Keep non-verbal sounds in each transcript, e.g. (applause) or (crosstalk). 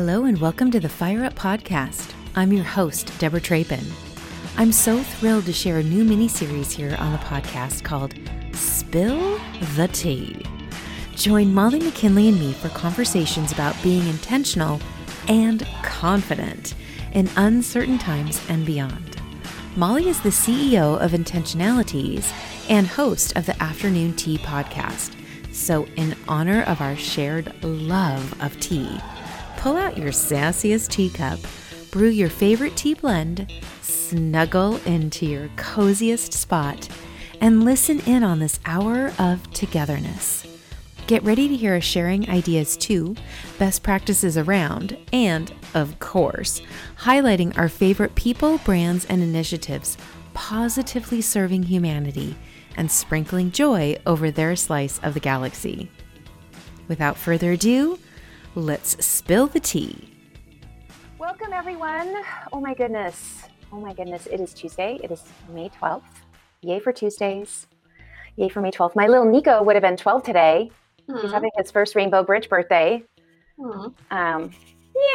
Hello, and welcome to the Fire Up Podcast. I'm your host, Deborah Trapin. I'm so thrilled to share a new mini series here on the podcast called Spill the Tea. Join Molly McKinley and me for conversations about being intentional and confident in uncertain times and beyond. Molly is the CEO of Intentionalities and host of the Afternoon Tea podcast. So, in honor of our shared love of tea, pull out your sassiest teacup, brew your favorite tea blend, snuggle into your coziest spot, and listen in on this hour of togetherness. Get ready to hear us sharing ideas too, best practices around, and, of course, highlighting our favorite people, brands, and initiatives positively serving humanity and sprinkling joy over their slice of the galaxy. Without further ado, let's spill the tea. Welcome, everyone. Oh, my goodness. Oh, my goodness. It is Tuesday. It is May 12th. Yay for Tuesdays. Yay for May 12th. My little Nico would have been 12 today. Mm. He's having his first Rainbow Bridge birthday. Mm. Um,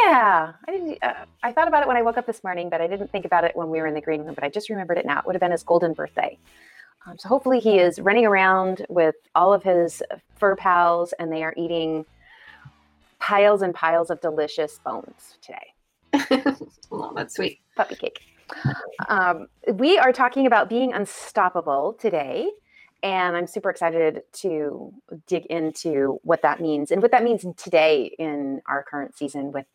yeah, I didn't. Uh, I thought about it when I woke up this morning, but I didn't think about it when we were in the green room. But I just remembered it now. It would have been his golden birthday. Um, so hopefully he is running around with all of his fur pals, and they are eating piles and piles of delicious bones today. (laughs) oh, that's sweet. Puppy cake. Um, we are talking about being unstoppable today. And I'm super excited to dig into what that means and what that means today in our current season with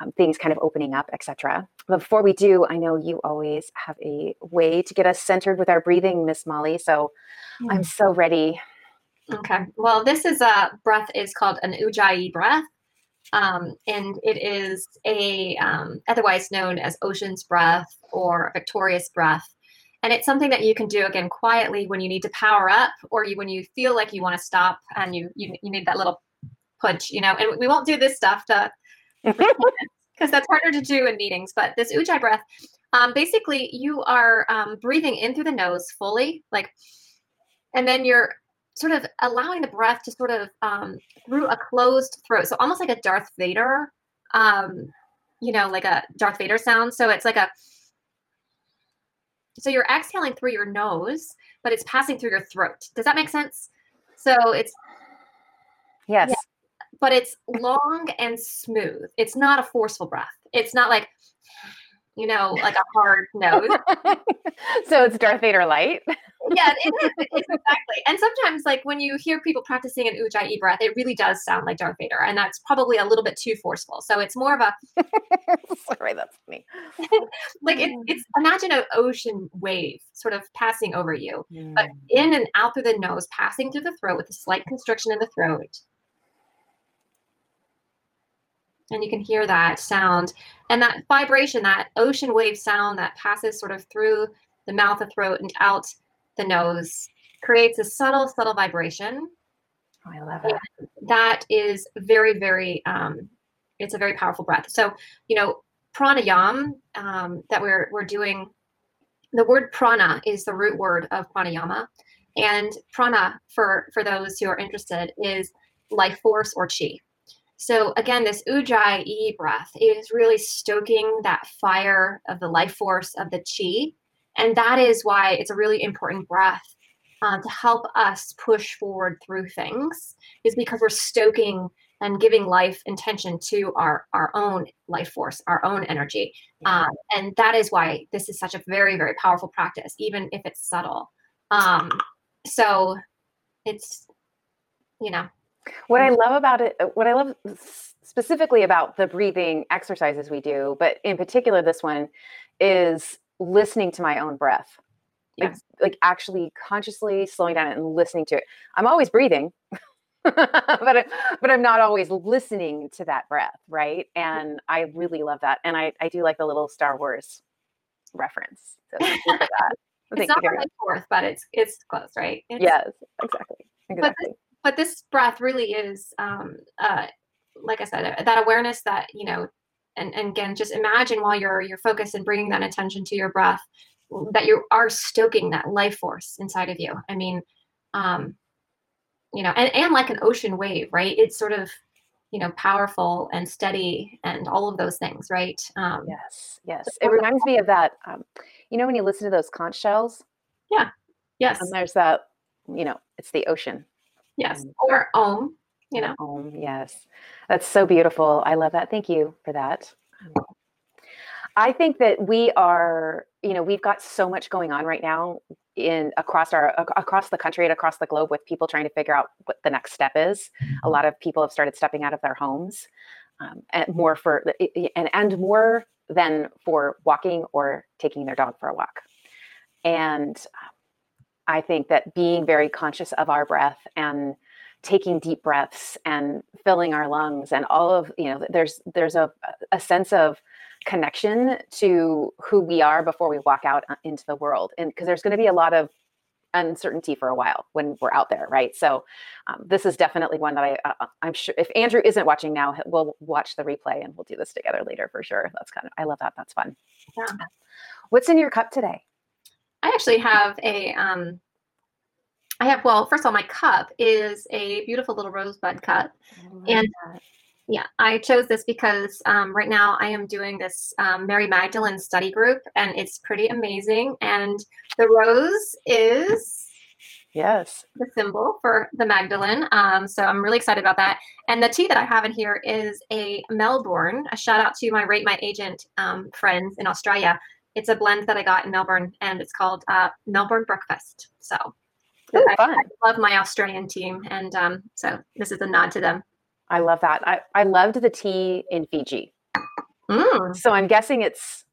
um, things kind of opening up, etc. But before we do, I know you always have a way to get us centered with our breathing, Miss Molly. So mm. I'm so ready. Okay. Well, this is a breath is called an ujjayi breath. Um, and it is a um, otherwise known as ocean's breath or victorious breath and it's something that you can do again quietly when you need to power up or you when you feel like you want to stop and you, you you need that little punch you know and we won't do this stuff to (laughs) because that's harder to do in meetings but this ujjayi breath um, basically you are um, breathing in through the nose fully like and then you're sort of allowing the breath to sort of um, through a closed throat so almost like a darth vader um, you know like a darth vader sound so it's like a so you're exhaling through your nose, but it's passing through your throat. Does that make sense? So it's yes. Yeah, but it's long and smooth. It's not a forceful breath. It's not like you know, like a hard nose. (laughs) so it's Darth Vader light. yeah, it is. It's exactly. And sometimes, like when you hear people practicing an ujjayi breath, it really does sound like Darth Vader, and that's probably a little bit too forceful. So it's more of a. (laughs) Sorry, that's me. (laughs) like it, it's imagine an ocean wave sort of passing over you, mm. but in and out through the nose, passing through the throat with a slight constriction in the throat. And you can hear that sound and that vibration, that ocean wave sound that passes sort of through the mouth, the throat, and out the nose creates a subtle, subtle vibration. Oh, I love it. That is very, very, um, it's a very powerful breath. So, you know, pranayam um, that we're, we're doing, the word prana is the root word of pranayama. And prana, for, for those who are interested, is life force or chi. So again, this ujjayi breath is really stoking that fire of the life force of the chi and that is why it's a really important breath uh, to help us push forward through things, is because we're stoking and giving life intention to our our own life force, our own energy. Yeah. Um, and that is why this is such a very, very powerful practice, even if it's subtle. Um, so it's, you know. What I mm. love about it, what I love specifically about the breathing exercises we do, but in particular this one, is listening to my own breath. Yeah. Like, like actually consciously slowing down and listening to it. I'm always breathing. (laughs) but I, but I'm not always listening to that breath, right? Mm. And I really love that, and I I do like the little Star Wars reference. So thank you for that. (laughs) it's not the fourth, but it's it's close, right? It's, yes, exactly, exactly. But this, breath really is, um, uh, like I said, that awareness that you know and, and again just imagine while you're you're focused and bringing that attention to your breath that you are stoking that life force inside of you. I mean um you know and, and like an ocean wave right? It's sort of you know powerful and steady and all of those things right? Um, yes yes. it reminds me of that um, you know when you listen to those conch shells? Yeah yes. And there's that you know it's the ocean yes or om you know? om yes. That's so beautiful. I love that. Thank you for that. I think that we are you know we've got so much going on right now in across our across the country and across the globe with people trying to figure out what the next step is. A lot of people have started stepping out of their homes, um, and more for and and more than for walking or taking their dog for a walk. And um, I think that being very conscious of our breath and taking deep breaths and filling our lungs and all of you know there's there's a a sense of connection to who we are before we walk out uh, into the world. And because there's going to be a lot of uncertainty for a while when we're out there, right? So um, this is definitely one that I uh, uh, I'm sure if Andrew isn't watching now, we'll watch the replay and we'll do this together later for sure. That's kind of I love that. That's fun. Yeah. What's in your cup today? I actually have a um I have well, first of all, my cup is a beautiful little rosebud cup. And that. Yeah, I chose this because um, right now I am doing this um, Mary Magdalene study group, and it's pretty amazing. And the rose is yes the symbol for the Magdalene. Um, so I'm really excited about that. And the tea that I have in here is a Melbourne. A shout out to my Rate My Agent um, friends in Australia. It's a blend that I got in Melbourne, and it's called uh, Melbourne Breakfast. So Ooh, I, I, love my Australian team, and um, so this is a nod to them. I love that. I, I loved the tea in Fiji. Mm. So I'm guessing it's,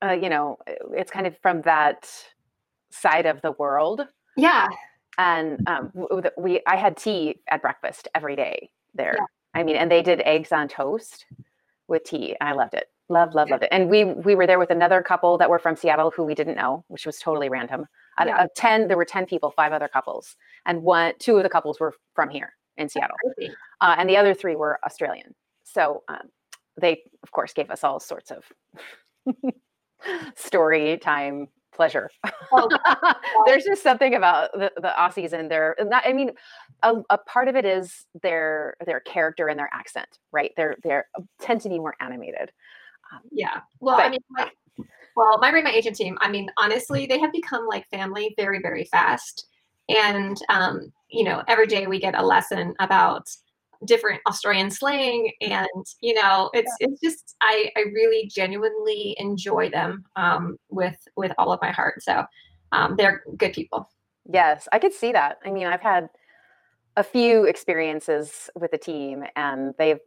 uh, you know, it's kind of from that side of the world. Yeah. And um, we, I had tea at breakfast every day there. Yeah. I mean, and they did eggs on toast with tea. I loved it. Love, love, loved it. And we we were there with another couple that were from Seattle who we didn't know, which was totally random. Out yeah. of ten, there were ten people, five other couples, and one, two of the couples were from here in Seattle, uh, and the other three were Australian. So um, they, of course, gave us all sorts of (laughs) story time pleasure. (laughs) Oh, (laughs) There's just something about the, the Aussies and their. Not, I mean, a, a, part of it is their their character and their accent, right? They're they're tend to be more animated. Um, yeah. Well, but, I mean. My, well, my my agent team. I mean, honestly, they have become like family very, very fast. And um, you know, every day we get a lesson about different Australian slang, and you know, it's yeah. it's just I I really genuinely enjoy them um, with with all of my heart. So um, they're good people. Yes, I could see that. I mean, I've had a few experiences with the team, and they've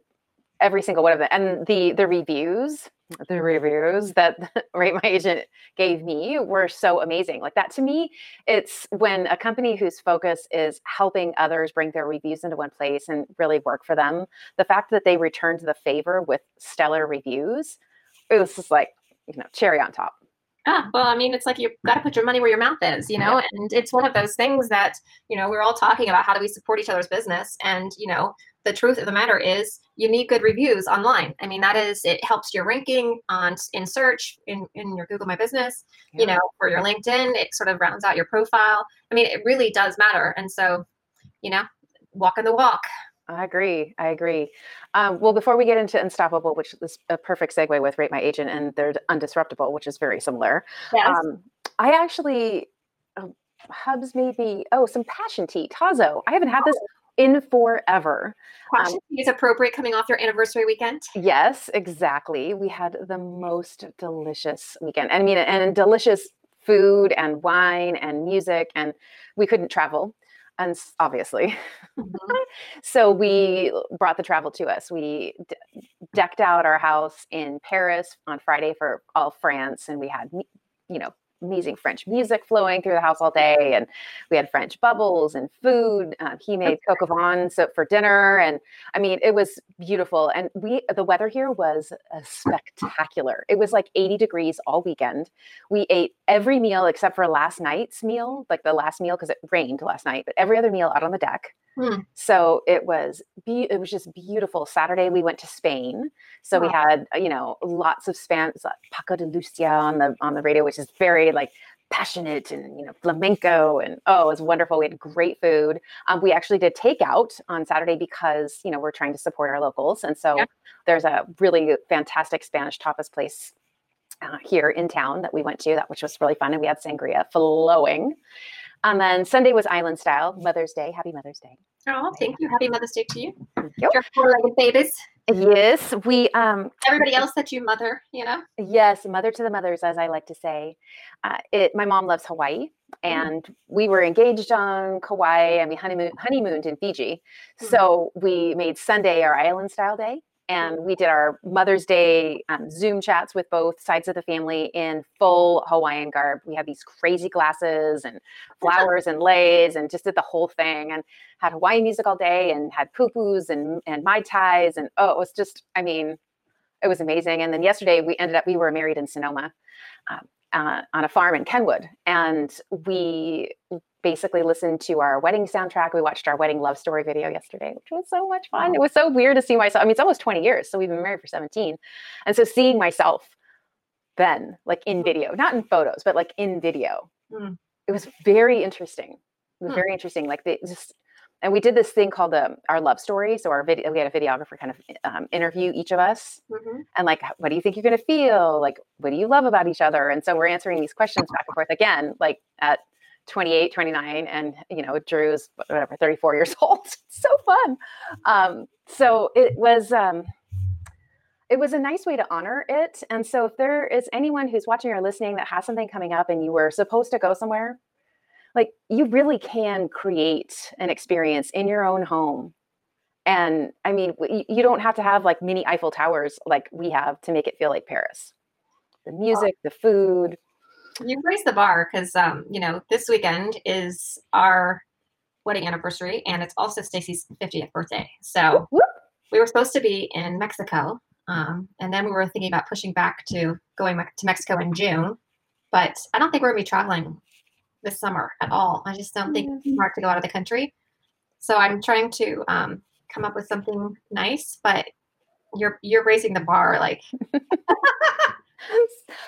every single one of them, and the the reviews the reviews that (laughs) Rate My Agent gave me were so amazing. Like that to me, it's when a company whose focus is helping others bring their reviews into one place and really work for them. The fact that they returned the favor with stellar reviews, it was just like, you know, cherry on top. Ah, well, I mean, it's like you've got to put your money where your mouth is, you know, and it's one of those things that, you know, we're all talking about how do we support each other's business. And, you know, the truth of the matter is you need good reviews online. I mean, that is, it helps your ranking on in search in, in your Google My Business, yeah. you know, for your LinkedIn, it sort of rounds out your profile. I mean, it really does matter. And so, you know, walk walking the walk. I agree. I agree. Um, well, before we get into Unstoppable, which is a perfect segue with Rate My Agent, and they're Undisruptible, which is very similar. Yes. Um, I actually, oh, Hubs maybe, oh, some passion tea, Tazo. I haven't had this in forever. Um, is appropriate coming off your anniversary weekend. Yes, exactly. We had the most delicious weekend. I mean, and delicious food and wine and music, and we couldn't travel, and obviously, mm-hmm. (laughs) so we brought the travel to us. We d- decked out our house in Paris on Friday for all France, and we had, you know, amazing French music flowing through the house all day, and we had French bubbles and food. Uh, he made coq au vin so for dinner, and I mean it was beautiful. And we the weather here was uh, spectacular. It was like 80 degrees all weekend. We ate every meal except for last night's meal, like the last meal because it rained last night, but every other meal out on the deck. Hmm. So it was be- it was just beautiful. Saturday we went to Spain, so wow. we had uh, you know lots of Spanish Paco de Lucia on the on the radio, which is very like passionate and you know flamenco and oh it was wonderful we had great food um, we actually did takeout on saturday because you know we're trying to support our locals and so yeah. there's a really fantastic spanish tapas place uh, here in town that we went to that which was really fun and we had sangria flowing and then sunday was island style mother's day happy mother's day oh thank you happy mother's day to you yep. your four-legged babies Yes, we um everybody else that you mother, you know. Yes, mother to the mothers, as I like to say. Uh, it. My mom loves Hawaii, mm-hmm. and mm. we were engaged on Kauai, and we honeymoon honeymooned in Fiji. Mm. So we made Sunday our island style day, and we did our Mother's Day um, Zoom chats with both sides of the family in full Hawaiian garb. We had these crazy glasses and flowers and leis, and just did the whole thing, and had Hawaiian music all day, and had pupus and and mai tais, and oh, it was just, I mean, it was amazing. And then yesterday we ended up, we were married in Sonoma. Um, uh, on a farm in Kenwood, and we basically listened to our wedding soundtrack. We watched our wedding love story video yesterday, which was so much fun. It was so weird to see myself. I mean, it's almost 20 years, so we've been married for 17. And so seeing myself then, like in video, not in photos, but like in video, mm. it was very interesting. It was mm. very interesting. Like they just, and we did this thing called the our love story. So our video, we had a videographer kind of um, interview each of us, mm-hmm. and like, what do you think you're going to feel? Like, what do you love about each other? And so we're answering these questions back and forth again, like at 28, 29, and you know, Drew's whatever, 34 years (laughs) old. so fun. Um, so it was um, it was a nice way to honor it. And so if there is anyone who's watching or listening that has something coming up and you were supposed to go somewhere, like you really can create an experience in your own home. And I mean, you don't have to have like mini Eiffel Towers like we have to make it feel like Paris. The music, the food, you raised the bar because um, you know this weekend is our wedding anniversary and it's also Stacy's 50th birthday. So whoop, whoop. we were supposed to be in Mexico, um, and then we were thinking about pushing back to going to Mexico in June. But I don't think we're gonna be traveling this summer at all. I just don't think it's mm-hmm. smart to go out of the country. So I'm trying to um, come up with something nice, but you're you're raising the bar like (laughs)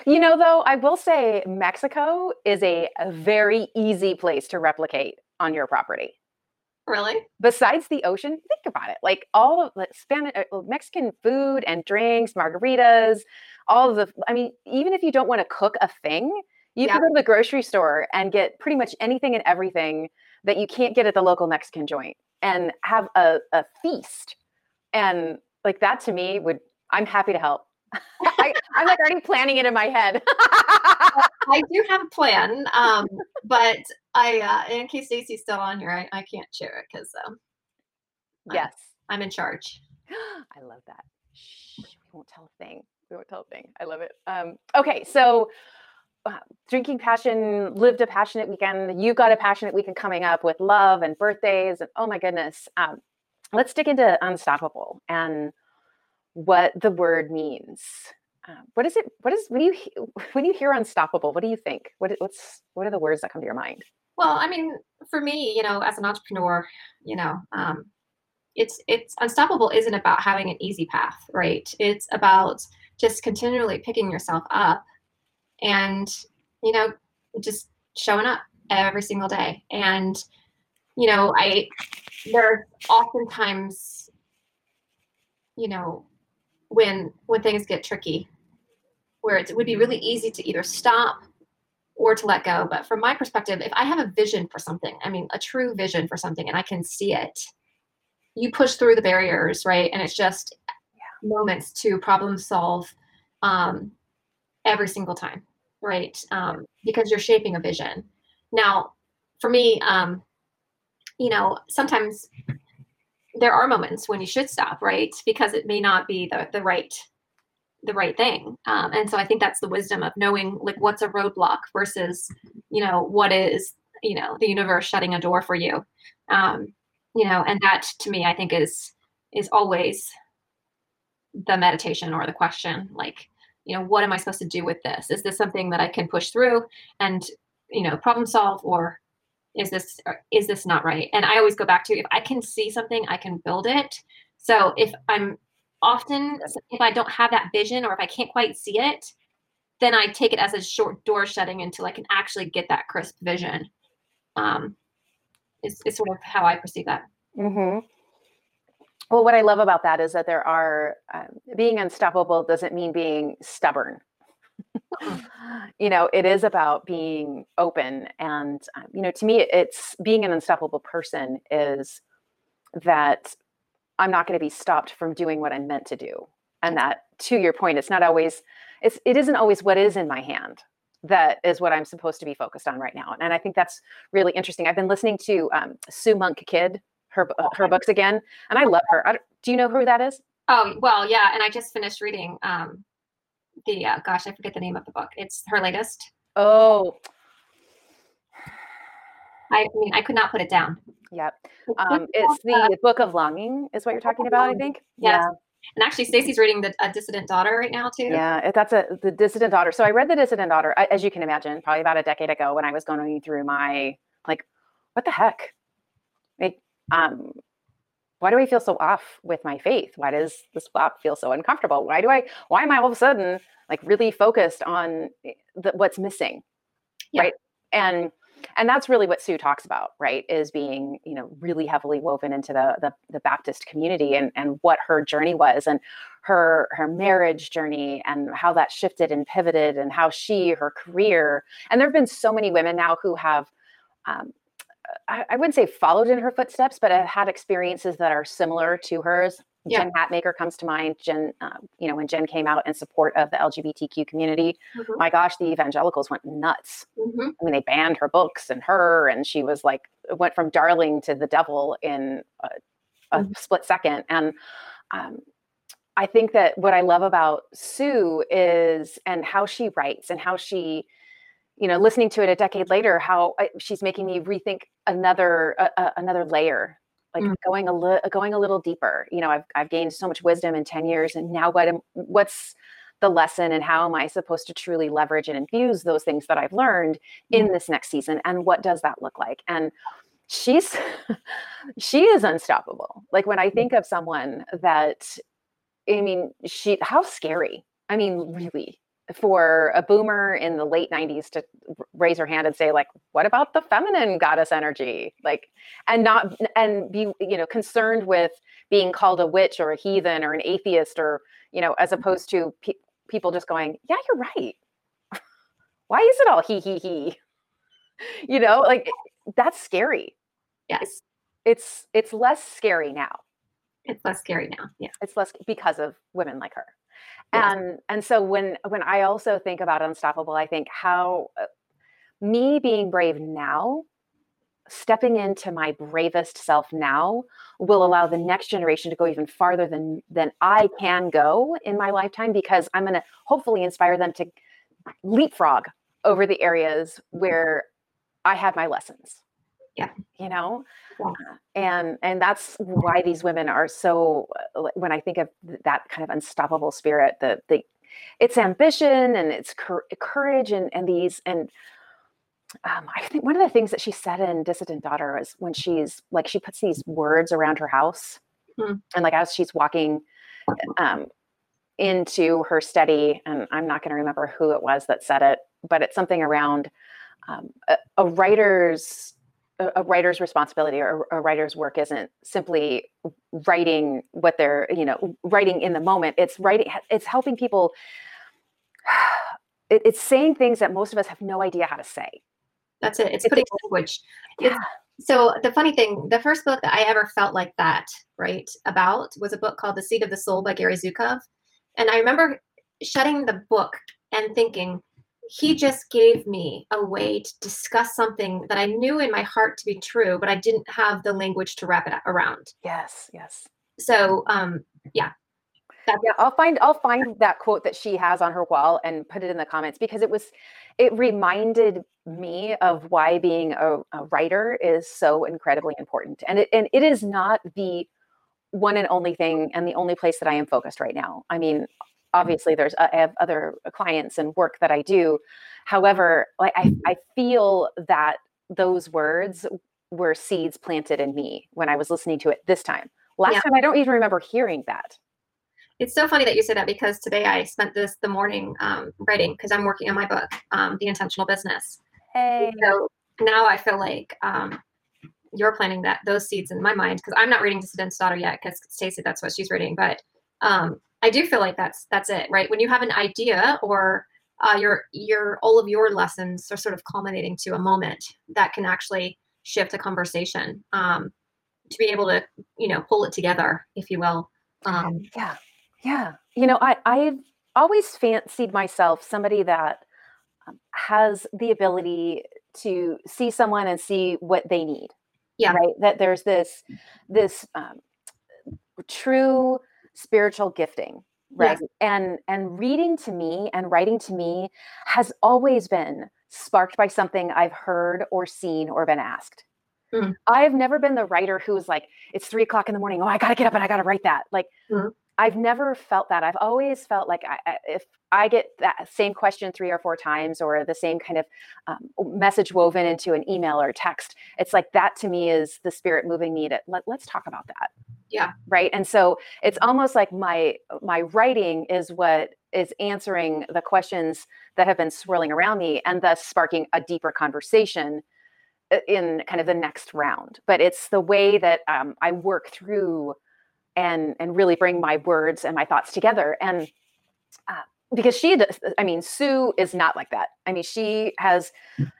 you know, though, I will say Mexico is a, a very easy place to replicate on your property. Really? Besides the ocean, think about it. Like all of the Spanish, uh, Mexican food and drinks, margaritas, all of the. I mean, even if you don't want to cook a thing, you yeah. can go to the grocery store and get pretty much anything and everything that you can't get at the local Mexican joint, and have a, a feast. And like that to me would, I'm happy to help. (laughs) I, am like already planning it in my head. (laughs) I do have a plan, um, but I, uh, in case Stacy's still on here, I, I can't share it because um, yes, I'm, I'm, in charge. (gasps) I love that. Shh, we won't tell a thing. We won't tell a thing. I love it. Um, okay, so drinking passion lived a passionate weekend. You've got a passionate weekend coming up with love and birthdays, and oh my goodness. Um, let's dig into unstoppable and what the word means. Uh, what is it? What is when you when you hear unstoppable? What do you think? What what's what are the words that come to your mind? Well, I mean, for me, you know, as an entrepreneur, you know, um, it's it's unstoppable isn't about having an easy path, right? It's about just continually picking yourself up and you know just showing up every single day. And you know i there's oftentimes you know when when things get tricky where it would be really easy to either stop or to let go. But from my perspective if i have a vision for something i mean a true vision for something and i can see it you push through the barriers right? And it's just moments to problem solve um, every single time right um, because you're shaping a vision now for me um, you know sometimes there are moments when you should stop, right? Because it may not be the, the right the right thing. Um, and so I think that's the wisdom of knowing like what's a roadblock versus, you know, what is, you know, the universe shutting a door for you. Um, you know, and that to me I think is is always the meditation or the question like, you know, what am I supposed to do with this? Is this something that I can push through and, you know, problem solve or is this is this not right and i always go back to if i can see something i can build it so if i'm often if i don't have that vision or if i can't quite see it then I take it as a short door shutting until I can actually get that crisp vision. Um, is, is sort of how I perceive that. Mm-hmm. Well, what I love about that is that there are um, being unstoppable doesn't mean being stubborn. (laughs) you know, it is about being open. And, um, you know, to me, it's being an unstoppable person is that I'm not going to be stopped from doing what I'm meant to do. And that, to your point, it's not always, it's, it isn't always what is in my hand that is what I'm supposed to be focused on right now. And I think that's really interesting. I've been listening to um, Sue Monk Kidd, her her books again, and I love her. I do you know who that is? Oh well, yeah. And I just finished reading um, the uh, gosh, I forget the name of the book. It's her latest. Oh, I mean, I could not put it down. Yep. Um, it's the Book of Longing, is what you're talking about. I think. Yes. Yeah. And actually, Stacy's reading the a Dissident Daughter right now too. Yeah, that's a the Dissident Daughter. So I read the Dissident Daughter, as you can imagine, probably about a decade ago when I was going through my like, what the heck, um, why do I feel so off with my faith? Why does this flop feel so uncomfortable? Why do I? Why am I all of a sudden like really focused on eh, the, what's missing, yeah. right? And and that's really what Sue talks about, right? Is being, you know, really heavily woven into the the, the Baptist community and and what her journey was and her her marriage journey and how that shifted and pivoted and how she her career and there have been so many women now who have um, I, I, wouldn't say followed in her footsteps, but I've had experiences that are similar to hers. Yeah. Jen Hatmaker comes to mind. Jen, uh, you know, when Jen came out in support of the LGBTQ community, mm-hmm. my gosh, the evangelicals went nuts. Mm-hmm. I mean, they banned her books and her, and she was like, went from darling to the devil in a, a mm-hmm. split second. And um, I think that what I love about Sue is, and how she writes and how she, you know, listening to it a decade later, how I, she's making me rethink another uh, another layer like mm. going a little going a little deeper you know I've, I've gained so much wisdom in 10 years and now what am, what's the lesson and how am i supposed to truly leverage and infuse those things that i've learned in mm. this next season and what does that look like and she's (laughs) she is unstoppable like when i mm. think of someone that i mean she how scary i mean really for a boomer in the late 90s to raise her hand and say like what about the feminine goddess energy? Like and not and be you know concerned with being called a witch or a heathen or an atheist or you know as mm-hmm. opposed to pe- people just going yeah you're right. (laughs) Why is it all he he he? (laughs) You know like that's scary. Yes. It's it's less scary now. It's less scary now yeah. It's less because of women like her and and so when when i also think about unstoppable i think how uh, me being brave now stepping into my bravest self now will allow the next generation to go even farther than than i can go in my lifetime because i'm going to hopefully inspire them to leapfrog over the areas where i had my lessons yeah you know yeah. Uh, and and that's why these women are so uh, when i think of that kind of unstoppable spirit the the it's ambition and it's courage and and these and um, I think one of the things that she said in Dissident Daughter is when she's like she puts these words around her house, hmm. and like as she's walking um, into her study, and I'm not going to remember who it was that said it, but it's something around um, a, a, writer's a, writer's responsibility or a writer's work isn't simply writing what they're you know writing in the moment. It's writing it's helping people (sighs) it, it's saying things that most of us have no idea how to say. That's it. It's, it's putting language. Yeah. So the funny thing the first book that i ever felt like that right about was a book called the seat of the soul by gary zukav and i remember shutting the book and thinking he just gave me a way to discuss something that I knew in my heart to be true, but I didn't have the language to wrap it around. Yes, yes. So, um, yeah. That's- yeah, I'll find I'll find that quote that she has on her wall and put it in the comments because it was it reminded me of why being a, a writer is so incredibly important. And it and it is not the one and only thing and the only place that I am focused right now. I mean, obviously there's uh, I have other clients and work that I do. However, like I, I feel that those words were seeds planted in me when I was listening to it this time. Last yeah. time I don't even remember hearing that. it's so funny that you say that because today I spent this the morning um, writing because I'm working on my book, um, The Intentional Business. Hey. So now I feel like um, you're planting that those seeds in my mind because I'm not reading Dissident's Daughter yet because Stacy, that's what she's reading. But um, I do feel like that's that's it, right? When you have an idea or uh, your your all of your lessons are sort of culminating to a moment that can actually shift a conversation um, to be able to you know pull it together, if you will. Um, yeah, yeah. You know, I I've always fancied myself somebody that um, has the ability to see someone and see what they need. Yeah. Right. That there's this this um, true spiritual gifting right Yes. and and reading to me and writing to me has always been sparked by something i've heard or seen or been asked Mhm. i've never been the writer who's like it's three o'clock in the morning oh i gotta get up and i gotta write that like Mhm. I've never felt that. I've always felt like I, if i get that same question three or four times or the same kind of um, message woven into an email or text it's like that to me is the spirit moving me to let, let's talk about that. Yeah. right? And so it's almost like my my writing is what is answering the questions that have been swirling around me and thus sparking a deeper conversation in kind of the next round. But it's the way that um, i work through and and really bring my words and my thoughts together. And uh, because she does i mean sue is not like that. I mean she has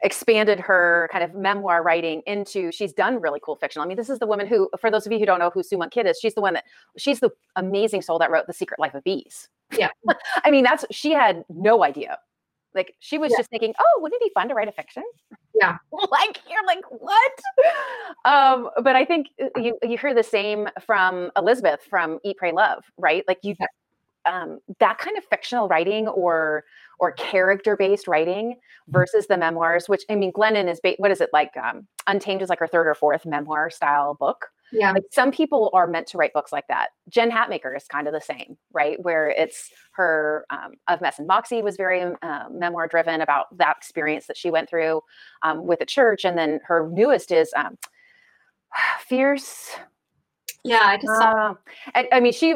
expanded her kind of memoir writing into she's done really cool fiction. I mean this is the woman who for those of you who don't know who sue monk kidd is she's the one that she's the amazing soul that wrote the secret life of bees. Yeah. (laughs) i mean that's she had no idea like she was Yeah. just thinking oh wouldn't it be fun to write a fiction? Yeah. (laughs) like you're like what? Um but i think uh, you you hear the same from elizabeth from eat pray love right? Like you um that kind of fictional writing or or character based writing versus the memoirs which i mean glennon is ba- what is it like um untamed is like her third or fourth memoir style book yeah. like some people are meant to write books like that. Jen Hatmaker is kind of the same, right? Where it's her um, of Mess and Moxie was very uh, memoir driven about that experience that she went through um, with the church, and then her newest is um, (sighs) Fierce. Yeah. I just saw. Uh, I, I mean, she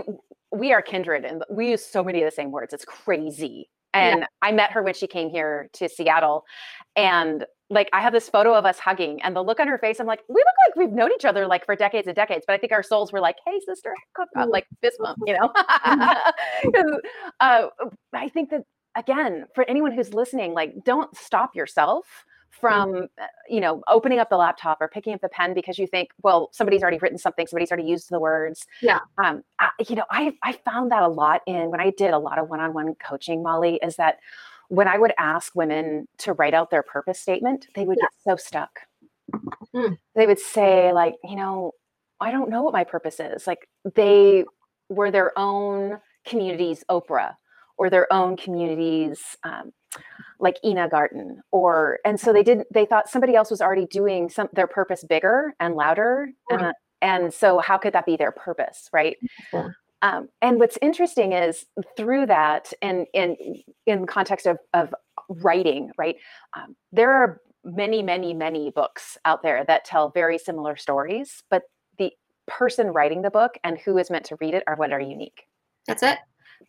we are kindred, and we use so many of the same words. It's crazy. And I met her when she came here to Seattle, and like I have this photo of us hugging, and the look on her face, I'm like, we look like we've known each other like for decades and decades. But I think our souls were like, hey, sister, up, like fist bump, you know? (laughs) uh, I think that again, for anyone who's listening, like, don't stop yourself from uh, you know opening up the laptop or picking up the pen because you think well somebody's already written something somebody's already used the words Yeah. um I, you know i i found that a lot in when i did a lot of one-on-one coaching molly is that when i would ask women to write out their purpose statement they would Yeah. get so stuck Mm. they would say like you know i don't know what my purpose is like they were their own community's oprah or their own community's um, like Ina Garten or and so they didn't they thought somebody else was already doing some their purpose bigger and louder and, Right. uh, and so how could that be their purpose right Yeah. um, and what's interesting is through that and in in context of of writing right um, there are many many many books out there that tell very similar stories but the person writing the book and who is meant to read it are what are unique That's it.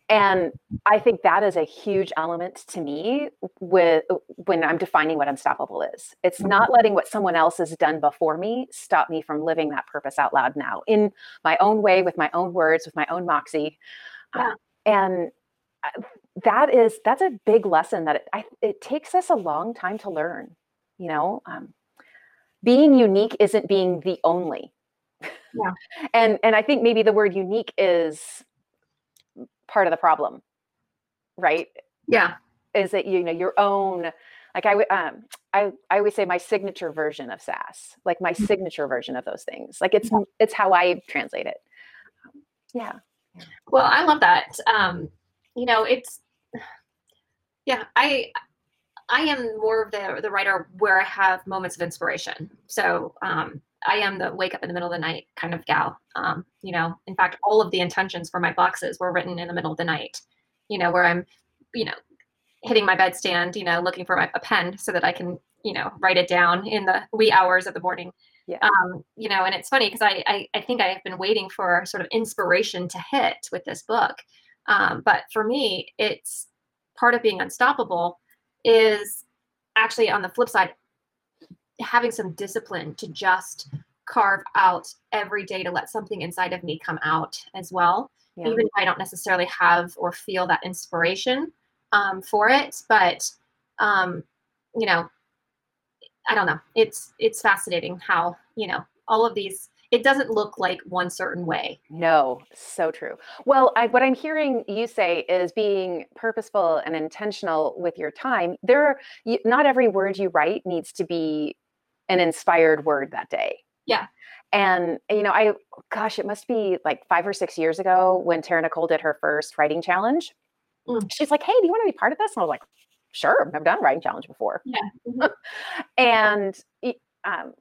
And i think that is a huge element to me with when i'm defining what unstoppable is. It's not letting what someone else has done before me stop me from living that purpose out loud now in my own way with my own words with my own moxie. Uh, and uh, that is that's a big lesson that it, I, it takes us a long time to learn you know? Um, being unique isn't being the only. Yeah. (laughs) and and i think maybe the word unique is part of the problem right Yeah. is that you know your own like i would um i i always say my signature version of sass like my signature version of those things like it's it's how i translate it Um, yeah Well, I love that. Um, you know, it's yeah, I I am more of the the writer where I have moments of inspiration. So um, I am the wake up in the middle of the night kind of gal. Um, you know, in fact, all of the intentions for my boxes were written in the middle of the night. You know, where I'm, you know, hitting my bedstand, you know, looking for my, a pen so that I can, you know, write it down in the wee hours of the morning. Yeah. Um, you know, and it's funny because I, I I think I have been waiting for sort of inspiration to hit with this book Um, but for me, it's part of being unstoppable is actually on the flip side, having some discipline to just carve out every day to let something inside of me come out as well. Yeah. Even if I don't necessarily have or feel that inspiration um, for it, but um, you know, I don't know. It's it's fascinating how you know all of these. It doesn't look like one certain way. No, so true. Well, I, what I'm hearing you say is being purposeful and intentional with your time. There, you, not every word you write needs to be an inspired word that day. Yeah. And you know, I gosh, it must be like five or six years ago when Tara Nicole did her first writing challenge. Mm. She's like, "Hey, do you want to be part of this?" And I was like, "Sure, I've done a writing challenge before." Yeah. (laughs) Mm-hmm. and um,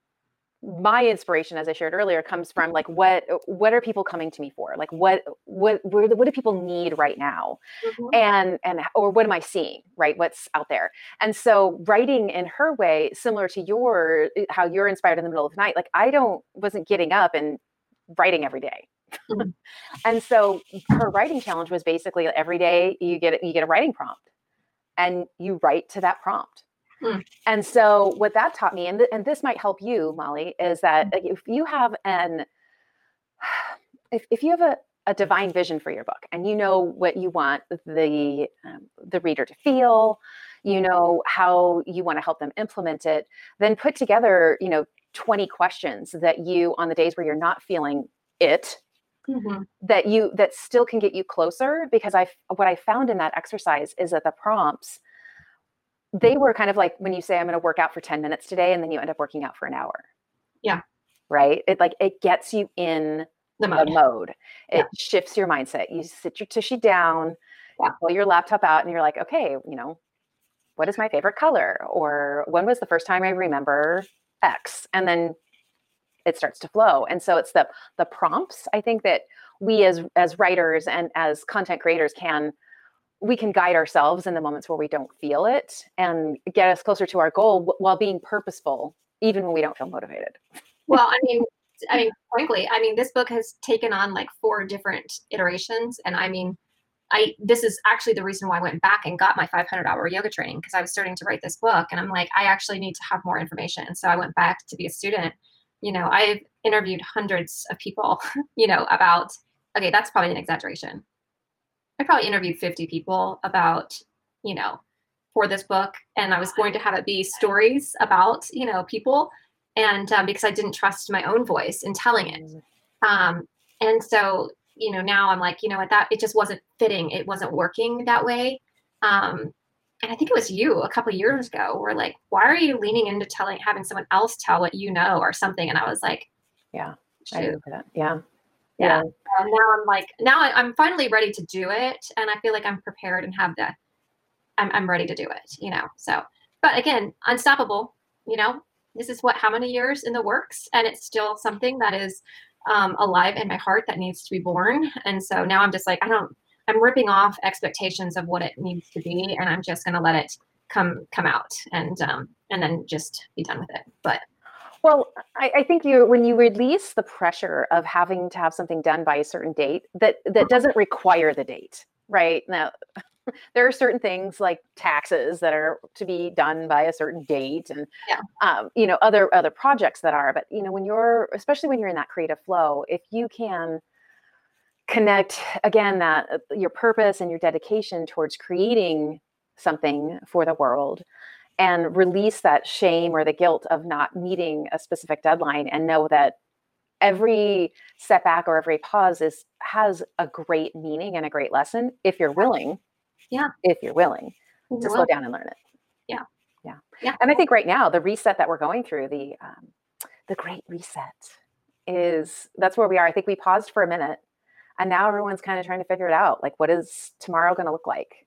my inspiration as i shared earlier comes from like what what are people coming to me for like what what what, what do people need right now mm-hmm. and and or what am i seeing right what's out there and so writing in her way similar to your eh, how you're inspired in the middle of the night like i don't wasn't getting up and writing every day. Mm-hmm. (laughs) and so her writing challenge was basically every day you get you get a writing prompt and you write to that prompt Mm. And so, what that taught me, and, th- and this might help you, Molly, is that mm. if you have an, (sighs) if, if you have a, a divine vision for your book and you know what you want the um, the reader to feel you know how you want to help them implement it then put together you know 20 questions that you on the days where you're not feeling it mm-hmm. that you that still can get you closer because i what i found in that exercise is that the prompts they were kind of like when you say i'm going to work out for 10 minutes today and then you end up working out for an hour. Yeah. Right? It like it gets you in the mode, the mode. it yeah. shifts your mindset. You sit your tushy down yeah. pull your laptop out and you're like okay you know what is my favorite color? Or when was the first time i remember x? And then it starts to flow. And so it's the the prompts i think that we as as writers and as content creators can we can guide ourselves in the moments where we don't feel it and get us closer to our goal while being purposeful even when we don't feel motivated. Well i mean i mean frankly i mean this book has taken on like four different iterations and i mean i this is actually the reason why i went back and got my 500 hour yoga training because i was starting to write this book and i'm like i actually need to have more information and so i went back to be a student. You know i've interviewed hundreds of people (laughs) you know about okay that's probably an exaggeration I probably interviewed 50 people about, you know, for this book. And I was going to have it be stories about, you know, people. And um, because I didn't trust my own voice in telling it. Um, and so, you know, now I'm like, you know what, that it just wasn't fitting. It wasn't working that way. Um, and I think it was you a couple years ago were like, why are you leaning into telling, having someone else tell what you know or something? And I was like, yeah, I that. Yeah yeah. And now I'm like, now I'm finally ready to do it. And I feel like I'm prepared and have the, I'm, I'm ready to do it, you know? So, but again, unstoppable, you know, this is what, how many years in the works? And it's still something that is um, alive in my heart that needs to be born. And so now I'm just like, I don't, I'm ripping off expectations of what it needs to be. And I'm just going to let it come, come out and, um, and then just be done with it. But well, I, I, think you when you release the pressure of having to have something done by a certain date that that doesn't require the date, right? Now (laughs) there are certain things like taxes that are to be done by a certain date and yeah. um, you know other other projects that are but you know when you're especially when you're in that creative flow if you can connect again that uh, your purpose and your dedication towards creating something for the world and release that shame or the guilt of not meeting a specific deadline and know that every setback or every pause is has a great meaning and a great lesson if you're willing. Yeah. If you're willing to slow down and learn it. Yeah. Yeah. Yeah. And i think right now the reset that we're going through the um, the great reset is that's where we are. I think we paused for a minute and now everyone's kind of trying to figure it out like what is tomorrow going to look like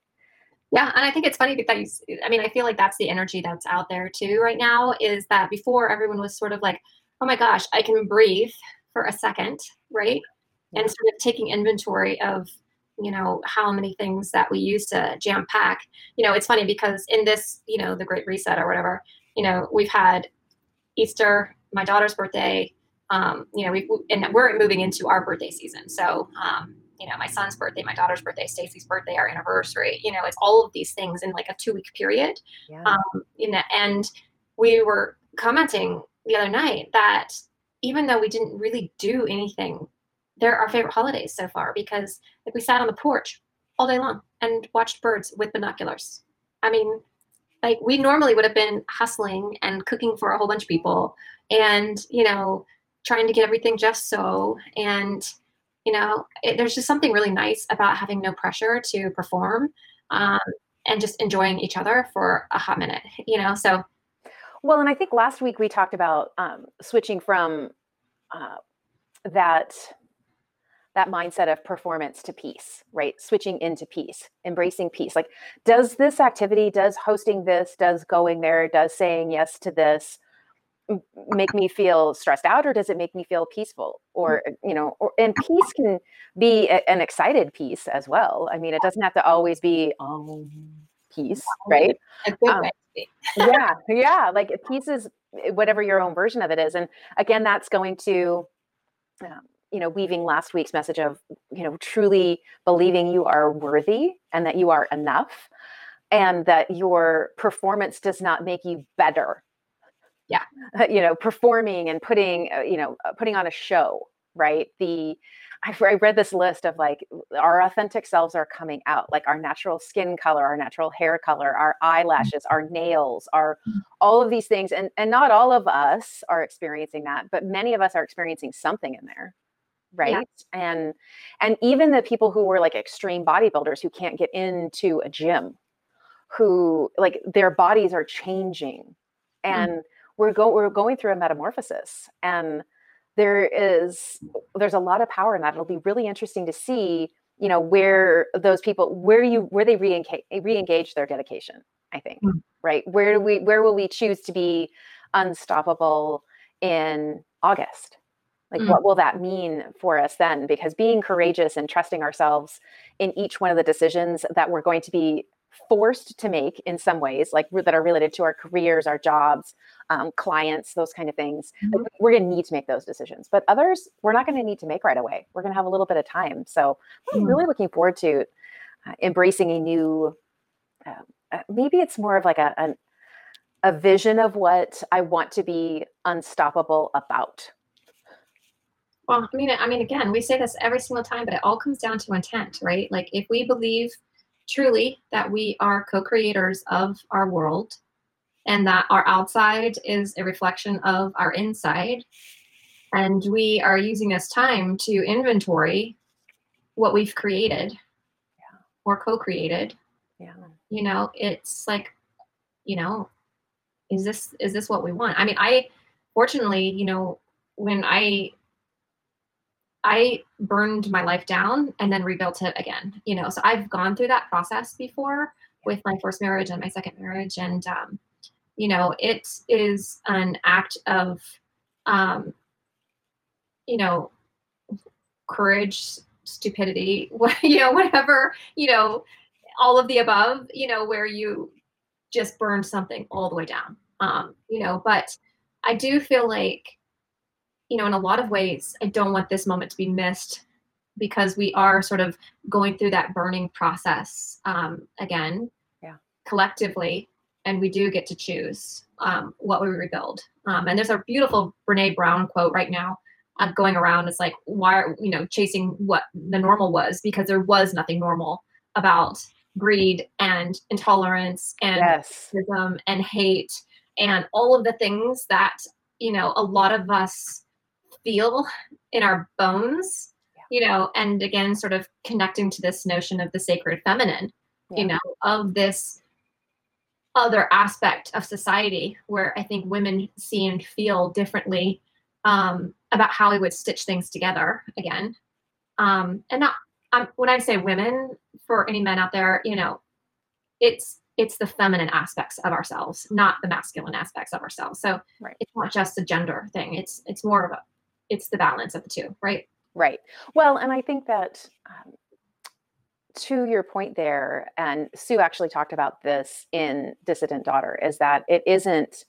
yeah, and I think it's funny that you. I mean, I feel like that's the energy that's out there too right now. Is that before everyone was sort of like, "Oh my gosh, I can breathe for a second, right?" And sort of taking inventory of, you know, how many things that we used to jam pack. You know, it's funny because in this, you know, the Great Reset or whatever, you know, we've had Easter, my daughter's birthday. Um, you know, we and we're moving into our birthday season, so um, you know, my son's birthday, my daughter's birthday, Stacy's birthday, our anniversary. You know, it's all of these things in like a two week period. Yeah. Um, you know, and we were commenting the other night that even though we didn't really do anything, they're our favorite holidays so far because like we sat on the porch all day long and watched birds with binoculars. I mean, like we normally would have been hustling and cooking for a whole bunch of people and, you know, trying to get everything just so and you know it, there's just something really nice about having no pressure to perform um, and just enjoying each other for a hot minute you know so. Well and i think last week we talked about um, switching from uh, that that mindset of performance to peace right? Switching into peace embracing peace. Like does this activity does hosting this does going there does saying yes to this make me feel stressed out or does it make me feel peaceful? Or mm. you know or, and peace can be a, an excited peace as well. I mean it doesn't have to always be um peace right. um, yeah (laughs) yeah like peace is eh, whatever your own version of it is and again that's going to um, you know weaving last week's message of you know truly believing you are worthy and that you are enough and that your performance does not make you better yeah you know performing and putting uh, you know uh, putting on a show right the I, read this list of like our authentic selves are coming out like our natural skin color our natural hair color our mm-hmm. eyelashes our nails our mm-hmm. all of these things and and not all of us are experiencing that but many of us are experiencing something in there right yeah. and and even the people who were like extreme bodybuilders who can't get into a gym who like their bodies are changing mm. and mm we're go we're going through a metamorphosis and there is there's a lot of power in that it'll be really interesting to see you know where those people where you where they re-engage, re-engage their dedication i think mm-hmm. right where do we where will we choose to be unstoppable in august like mm-hmm. what will that mean for us then because being courageous and trusting ourselves in each one of the decisions that we're going to be forced to make in some ways, like that are related to our careers, our jobs, um, clients, those kind of things. Mm-hmm. Like, we're going to need to make those decisions. But others, we're not going to need to make right away. We're going to have a little bit of time. So I'm mm-hmm. really looking forward to uh, embracing a new. Uh, uh, maybe it's more of like a, a a vision of what I want to be unstoppable about. Well, I mean, I mean, again, we say this every single time, but it all comes down to intent, right? Like if we believe truly that we are co creators of our world and that our outside is a reflection of our inside. And we are using this time to inventory what we've created yeah. or co created. Yeah. You know, it's like, you know, is this is this what we want? I mean, I fortunately, you know, when I I burned my life down and then rebuilt it again. You know, so I've gone through that process before with my first marriage and my second marriage, and um, you know, it is an act of, um, you know, courage, stupidity, (laughs) you know, whatever, you know, all of the above. You know, where you just burned something all the way down. Um, you know, but I do feel like you know, in a lot of ways, I don't want this moment to be missed because we are sort of going through that burning process um, again, yeah. collectively, and we do get to choose um, what we rebuild. Um, and there's a beautiful Brene Brown quote right now uh, going around. It's like, why are you know chasing what the normal was because there was nothing normal about greed and intolerance and yes. racism and hate and all of the things that you know a lot of us feel in our bones yeah. you know and again sort of connecting to this notion of the sacred feminine yeah. you know of this other aspect of society where i think women see and feel differently um, about how we would stitch things together again um, and not um, when i say women for any men out there you know it's it's the feminine aspects of ourselves not the masculine aspects of ourselves so right. it's not just a gender thing it's it's more of a it's the balance of the two, right? Right. Well, and I think that um, to your point there, and Sue actually talked about this in Dissident Daughter, is that it isn't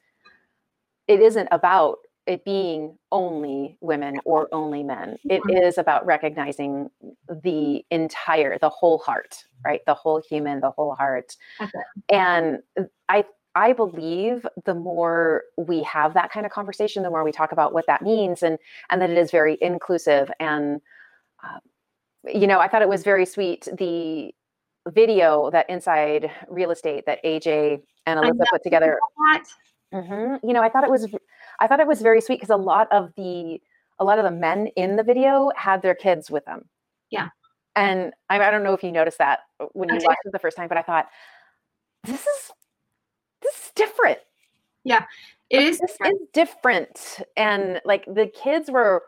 it isn't about it being only women or only men. It mm-hmm. about recognizing the entire, the whole heart, right? The whole human, the whole heart. It. And I I believe the more we have that kind of conversation, the more we talk about what that means, and and that it is very inclusive. And uh, you know, I thought it was very sweet the video that inside real estate that AJ and Alyssa put together. Mm-hmm. You know, I thought it was I thought it was very sweet because a lot of the a lot of the men in the video had their kids with them. Yeah. And I, I don't know if you noticed that when you watched it the first time, but I thought this is this is different. Yeah, it is. Different. is different, and like the kids were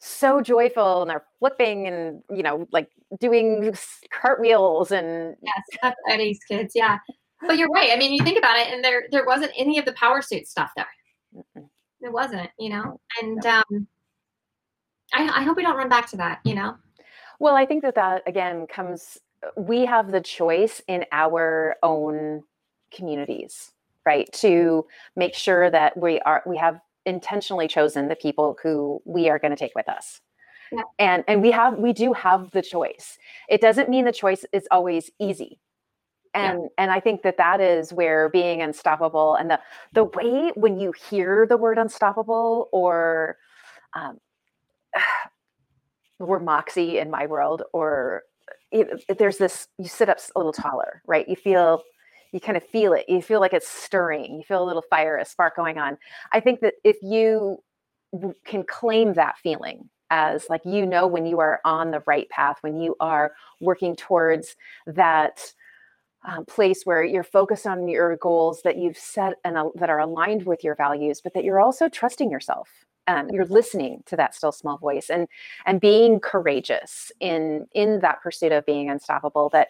so joyful and they're flipping and you know like doing cartwheels and yes that's eddie's kids yeah but you're right i mean you think about it and there there wasn't any of the power suit stuff there mm it wasn't you know and um I, I hope we don't run back to that you know well i think that that again comes we have the choice in our own communities right to make sure that we are we have intentionally chosen the people who we are going to take with us yeah. and and we have we do have the choice it doesn't mean the choice is always easy and yeah. and i think that that is where being unstoppable and the the way when you hear the word unstoppable or um (sighs) we're moxie in my world or there's this you sit up a little taller right you feel you kind of feel it. You feel like it's stirring. You feel a little fire, a spark going on. I think that if you can claim that feeling as like you know when you are on the right path, when you are working towards that um, place where you're focused on your goals that you've set and uh, that are aligned with your values, but that you're also trusting yourself. Um, you're listening to that still small voice and and being courageous in in that pursuit of being unstoppable. That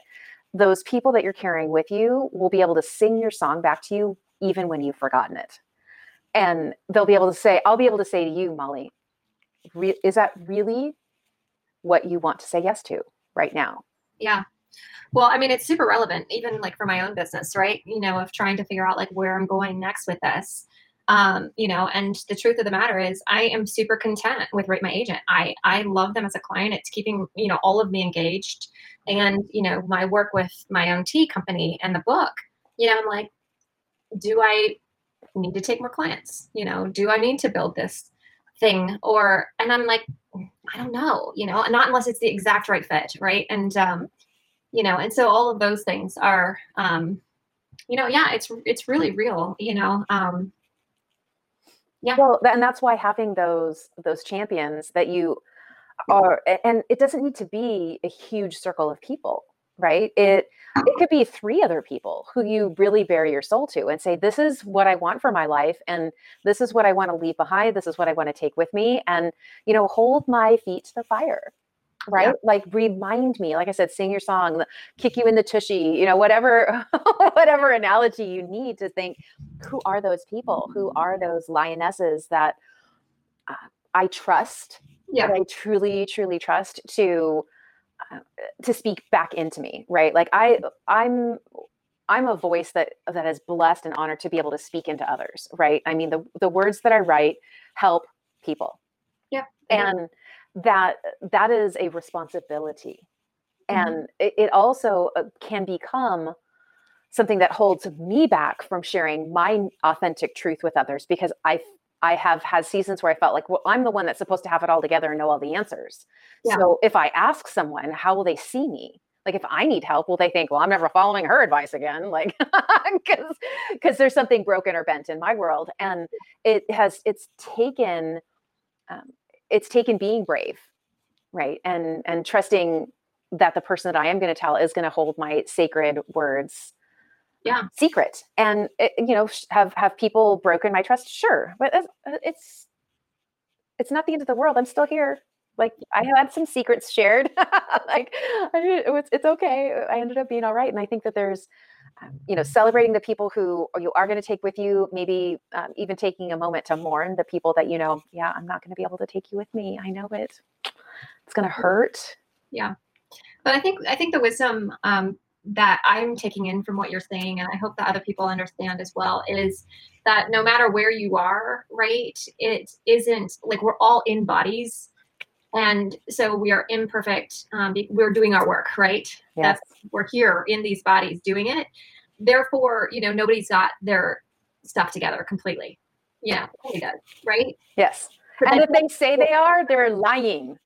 those people that you're carrying with you will be able to sing your song back to you even when you've forgotten it. And they'll be able to say, I'll be able to say to you, Molly, re- is that really what you want to say yes to right now? Yeah. Well, I mean, it's super relevant, even like for my own business, right? You know, of trying to figure out like where I'm going next with this. Um, you know, and the truth of the matter is I am super content with Rate My Agent. I I love them as a client. It's keeping, you know, all of me engaged and you know my work with my own tea company and the book you know i'm like do i need to take more clients? You know do i need to build this thing? Or and i'm like i don't know you know not unless it's the exact right fit right? And um you know and so all of those things are um you know yeah it's it's really real you know um yeah. Well and that's why having those those champions that you or and it doesn't need to be a huge circle of people right? It it could be three other people who you really bare your soul to and say this is what i want for my life and this is what i want to leave behind this is what i want to take with me and you know hold my feet to the fire right? Yeah. like remind me like i said sing your song kick you in the tushy you know whatever (laughs) whatever analogy you need to think who are those people? Who are those lionesses that uh, i trust yeah. that I truly, truly trust to uh, to speak back into me, right? Like I, I'm, I'm a voice that that is blessed and honored to be able to speak into others, right? I mean, the the words that I write help people, yeah, and that that is a responsibility, mm-hmm. and it, it also uh, can become something that holds me back from sharing my authentic truth with others because I I have had seasons where I felt like, well, I'm the one that's supposed to have it all together and know all the answers. Yeah. So if I ask someone, how will they see me? Like if I need help, will they think, well, I'm never following her advice again? (laughs) Like because because there's something broken or bent in my world, and it has it's taken um, it's taken being brave, right, and and trusting that the person that I am going to tell is going to hold my sacred words yeah. secret. And it, you know have have people broken my trust? Sure. But it's, it's it's not the end of the world. I'm still here. Like i had some secrets shared. (laughs) Like it was, it's okay. I ended up being all right. And i think that there's um, you know celebrating the people who you are going to take with you maybe um, even taking a moment to mourn the people that you know yeah i'm not going to be able to take you with me. I know it. It's going to hurt. Yeah. But i think i think the wisdom um, that I'm taking in from what you're saying, and I hope that other people understand as well, is that no matter where you are, right, it isn't like we're all in bodies and so we are imperfect um, we're doing our work right? Yes. that's we're here in these bodies doing it. Therefore you know nobody's got their stuff together completely. Yeah nobody does right? Yes. And if they say they are they're lying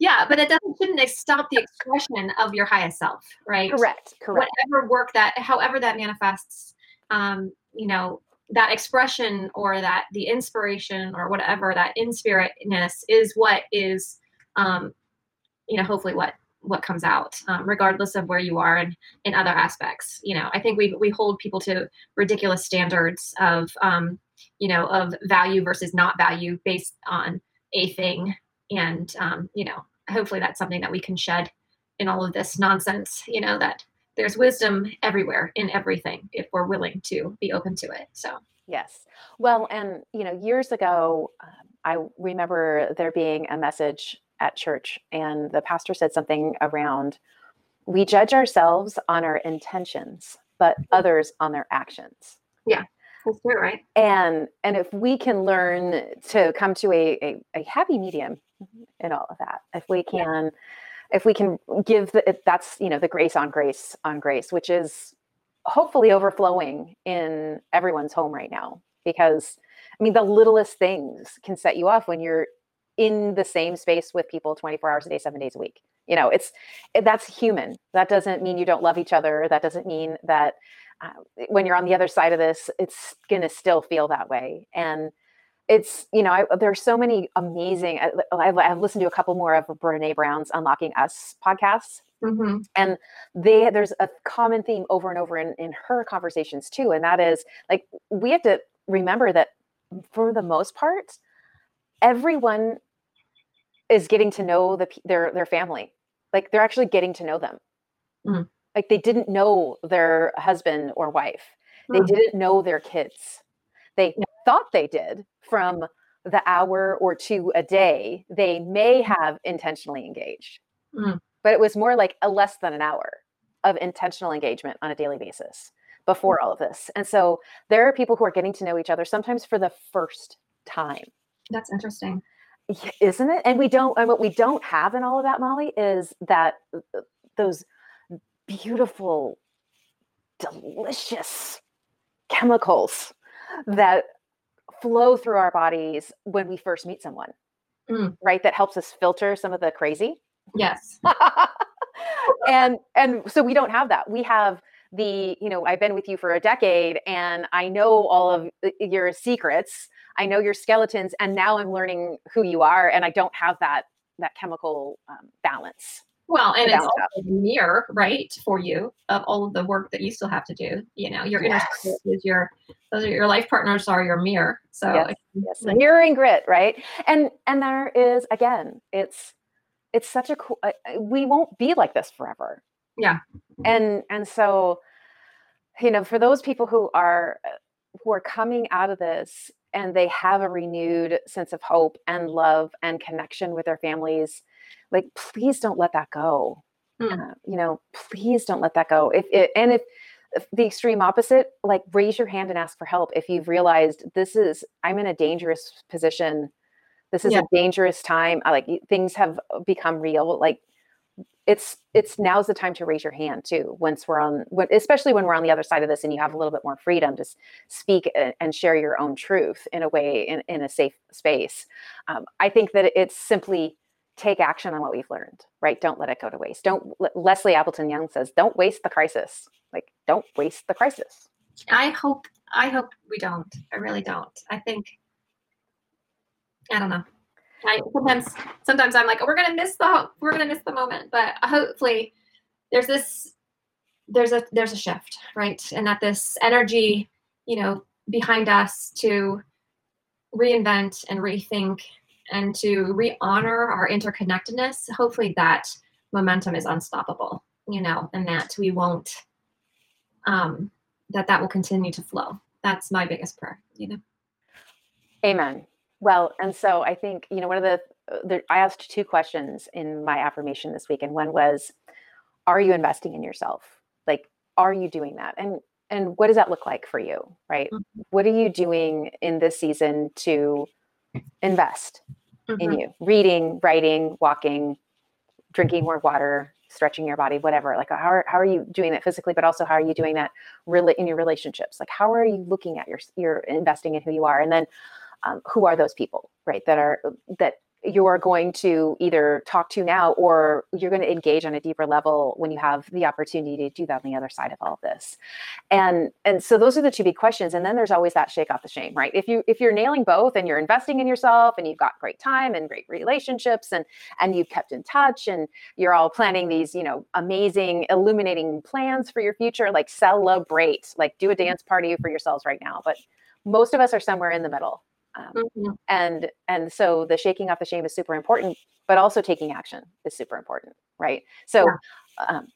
yeah but it doesn't shouldn't stop the expression of your highest self right? Correct correct. Whatever work that however that manifests um you know that expression or that the inspiration or whatever that in spiritness is what is um you know hopefully what what comes out um, regardless of where you are and in other aspects. You know i think we we hold people to ridiculous standards of um you know of value versus not value based on a thing and um you know hopefully that's something that we can shed in all of this nonsense you know that there's wisdom everywhere in everything if we're willing to be open to it so. Yes. Well and you know years ago um, i remember there being a message at church and the pastor said something around we judge ourselves on our intentions but others on their actions. Yeah that's true right? And and if we can learn to come to a, a, a happy medium in all of that. If we can yeah if we can give the, that's you know the grace on grace on grace which is hopefully overflowing in everyone's home right now. Because i mean the littlest things can set you off when you're in the same space with people 24 hours a day 7 days a week. You know it's that's human. That doesn't mean you don't love each other. That doesn't mean that uh, when you're on the other side of this it's going to still feel that way. And it's you know I, there's so many amazing I, I've, I've, listened to a couple more of brene brown's unlocking us podcasts mm-hmm. and they there's a common theme over and over in, in her conversations too and that is like we have to remember that for the most part everyone is getting to know the their their family like they're actually getting to know them mm. like they didn't know their husband or wife they mm. didn't know their kids they. Thought they did from the hour or two a day they may have intentionally engaged. Mm. But it was more like a less than an hour of intentional engagement on a daily basis before all of this. And so there are people who are getting to know each other sometimes for the first time. That's interesting. Isn't it? And we don't and what we don't have in all of that Molly is that uh, those beautiful delicious chemicals that flow through our bodies when we first meet someone, mm. right? That helps us filter some of the crazy. Yes. (laughs) and and so we don't have that. We have the you know i've been with you for a decade and i know all of your secrets i know your skeletons and now i'm learning who you are and i don't have that that chemical um, balance well, and it's also a mirror, right, for you of all of the work that you still have to do. You know, your yes. inner is your those are your life partners are your mirror. So yes. yes. mirror and grit, right? And and there is again, it's it's such a cool. Uh, we won't be like this forever. Yeah. And and so, you know, for those people who are who are coming out of this and they have a renewed sense of hope and love and connection with their families like please don't let that go. Mm. uh, you know please don't let that go. If it and if, if the extreme opposite like raise your hand and ask for help if you've realized this is i'm in a dangerous position. This is yeah. a dangerous time. I, like things have become real. Like it's it's now's the time to raise your hand too once we're on when, especially when we're on the other side of this and you have a little bit more freedom to speak and share your own truth in a way in, in a safe space. Um, i think that it's simply take action on what we've learned, right? Don't let it go to waste. Don't, Leslie Appleton Young says, don't waste the crisis. Like, don't waste the crisis. I hope, I hope we don't. I really don't. I think, I don't know. I sometimes, sometimes I'm like, oh, we're to miss the, we're to miss the moment, but hopefully there's this, there's a, there's a shift, right? And that this energy, you know, behind us to reinvent and rethink and to re-honor our interconnectedness hopefully that momentum is unstoppable you know and that we won't um that that will continue to flow. That's my biggest prayer you know. Amen. Well and so i think you know one of the, the i asked two questions in my affirmation this week and one was are you investing in yourself? Like are you doing that? And and what does that look like for you? Right? Mm-hmm. what are you doing in this season to invest in Mhm. you reading writing walking drinking more water stretching your body whatever like how are, how are you doing that physically but also how are you doing that really in your relationships like how are you looking at your you're investing in who you are and then um, who are those people right that are that you're going to either talk to now or you're going to engage on a deeper level when you have the opportunity to do that on the other side of all of this. And and so those are the two big questions and then there's always that shake off the shame right? If you if you're nailing both and you're investing in yourself and you've got great time and great relationships and and you've kept in touch and you're all planning these you know amazing illuminating plans for your future like celebrate like do a dance party for yourselves right now but most of us are somewhere in the middle um, Mhm. and and so the shaking off the shame is super important but also taking action is super important right so um,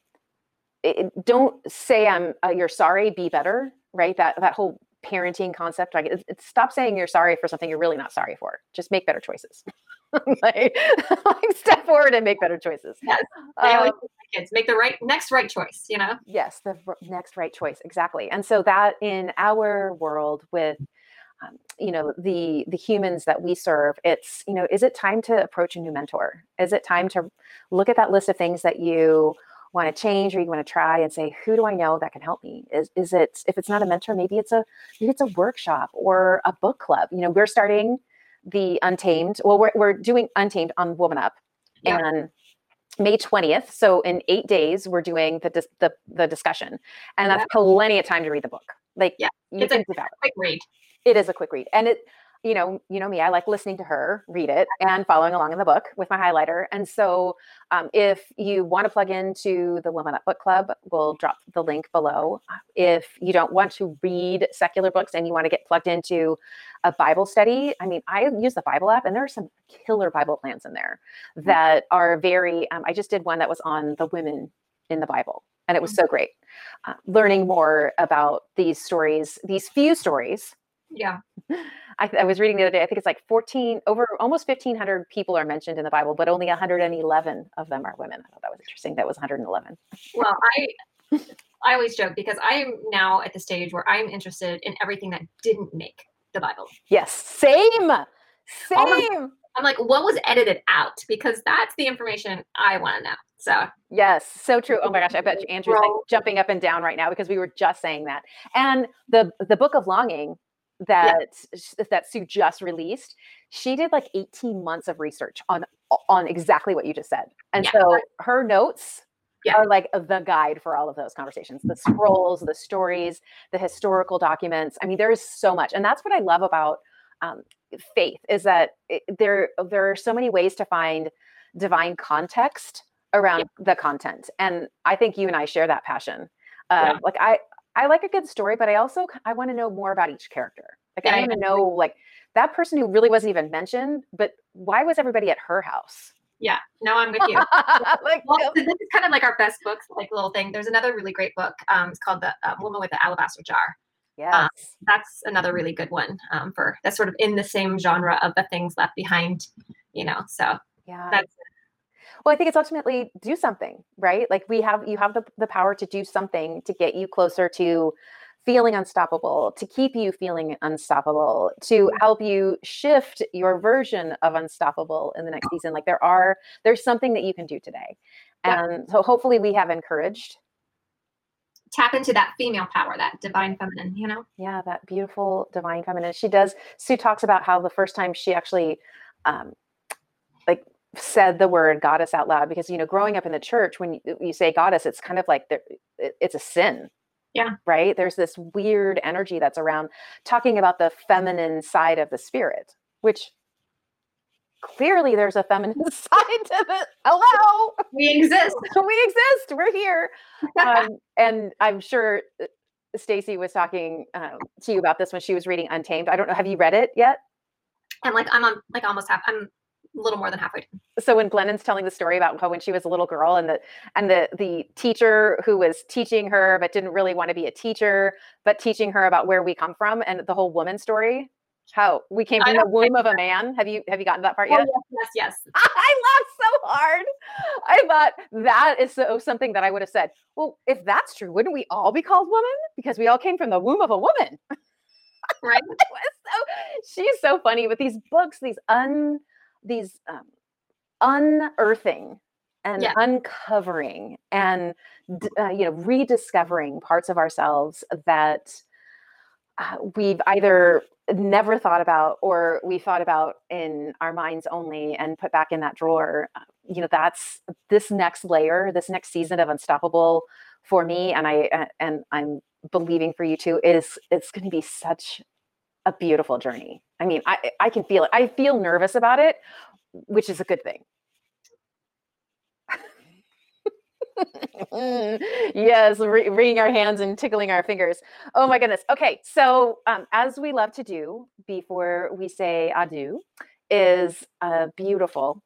it, don't say i'm uh, you're sorry be better right that that whole parenting concept like it, it- stop saying you're sorry for something you're really not sorry for just make better choices (laughs) like, (laughs) like step forward and make better choices Yes. I always Um, tell kids make the right next right choice. You know. yes the next right choice exactly and so that in our world with um, you know the the humans that we serve it's you know is it time to approach a new mentor is it time to look at that list of things that you want to change or you want to try and say who do i know that can help me is is it if it's not a mentor maybe it's a maybe it's a workshop or a book club you know we're starting the untamed well we're, we're doing untamed on woman up Yeah. and May 20th. So in eight days, we're doing the dis- the, the discussion, and that's plenty of time to read the book. Like, Yeah, it's a-. Quick read. It is a quick read, and it, you know, you know me. I like listening to her read it and following along in the book with my highlighter. And so, um, if you want to plug into the Women Up Book Club, we'll drop the link below. If you don't want to read secular books and you want to get plugged into a Bible study, I mean, I use the Bible app, and there are some killer Bible plans in there that are very. Um, I just did one that was on the women in the Bible, and it was so great. Uh, learning more about these stories, these few stories Yeah. I, I was reading the other day. I think it's like 14 over almost 1500 people are mentioned in the Bible, but only 111 of them are women. I thought that was interesting. That was 111. Well, I I always joke because I am now at the stage where I'm interested in everything that didn't make the Bible. Yes, same, oh All same. I'm like, what was edited out? Because that's the information I want to know. So Yes, so true. Oh my gosh, I bet you (laughs) Andrew's like jumping up and down right now because we were just saying that. And the the Book of Longing that that Sue just released, she did like 18 months of research on on exactly what you just said. And Yeah. so her notes Yeah. are like the guide for all of those conversations, the scrolls, the stories, the historical documents. I mean, there is so much. And that's what I love about um, faith is that it, there there are so many ways to find divine context around the content and i think you and i share that passion uh, Yeah. like i i like a good story but i also i want to know more about each character like Yeah, i want to know like that person who really wasn't even mentioned but why was everybody at her house yeah, no, I'm with you. (laughs) like Well, this is kind of like our best books, like little thing. There's another really great book. Um, it's called The uh, Woman with the Alabaster Jar. yes That's another really good one um, for that's sort of in the same genre of the things left behind. You know, so yeah that's well i think it's ultimately do something right like we have you have the, the power to do something to get you closer to feeling unstoppable to keep you feeling unstoppable to help you shift your version of unstoppable in the next season like there are there's something that you can do today Yeah. and so hopefully we have encouraged tap into that female power, that divine feminine. You know. yeah that beautiful divine feminine she does sue talks about how the first time she actually um like said the word goddess out loud because you know growing up in the church when you, you say goddess it's kind of like there, it, it's a sin Yeah. right there's this weird energy that's around talking about the feminine side of the spirit which clearly there's a feminine (laughs) side to the hello We exist. (laughs) we exist we're here (laughs) um, and i'm sure uh, stacy was talking um, to you about this when she was reading untamed i don't know have you read it yet and like I'm on like almost half. I'm a little more than halfway. done. so when glennon's telling the story about how when she was a little girl and the and the the teacher who was teaching her but didn't really want to be a teacher but teaching her about where we come from and the whole woman story how we came from the womb of a man have you have you gotten to that part Oh, yet yes, yes, yes. (laughs) I laughed so hard. I thought that is so something that I would have said. Well, if that's true, wouldn't we all be called woman? Because we all came from the womb of a woman. (laughs) Right. So, she's so funny with these books, these these um, unearthing and Yeah. uncovering and uh, you know rediscovering parts of ourselves that uh, we've either never thought about or we thought about in our minds only and put back in that drawer uh, you know that's this next layer this next season of unstoppable for me and i uh, and i'm believing for you too is it's going to be such a beautiful journey i mean i i can feel it i feel nervous about it which is a good thing (laughs) yes, wr- wringing our hands and tickling our fingers. Oh my goodness. Okay, so um, as we love to do before we say adieu, is a beautiful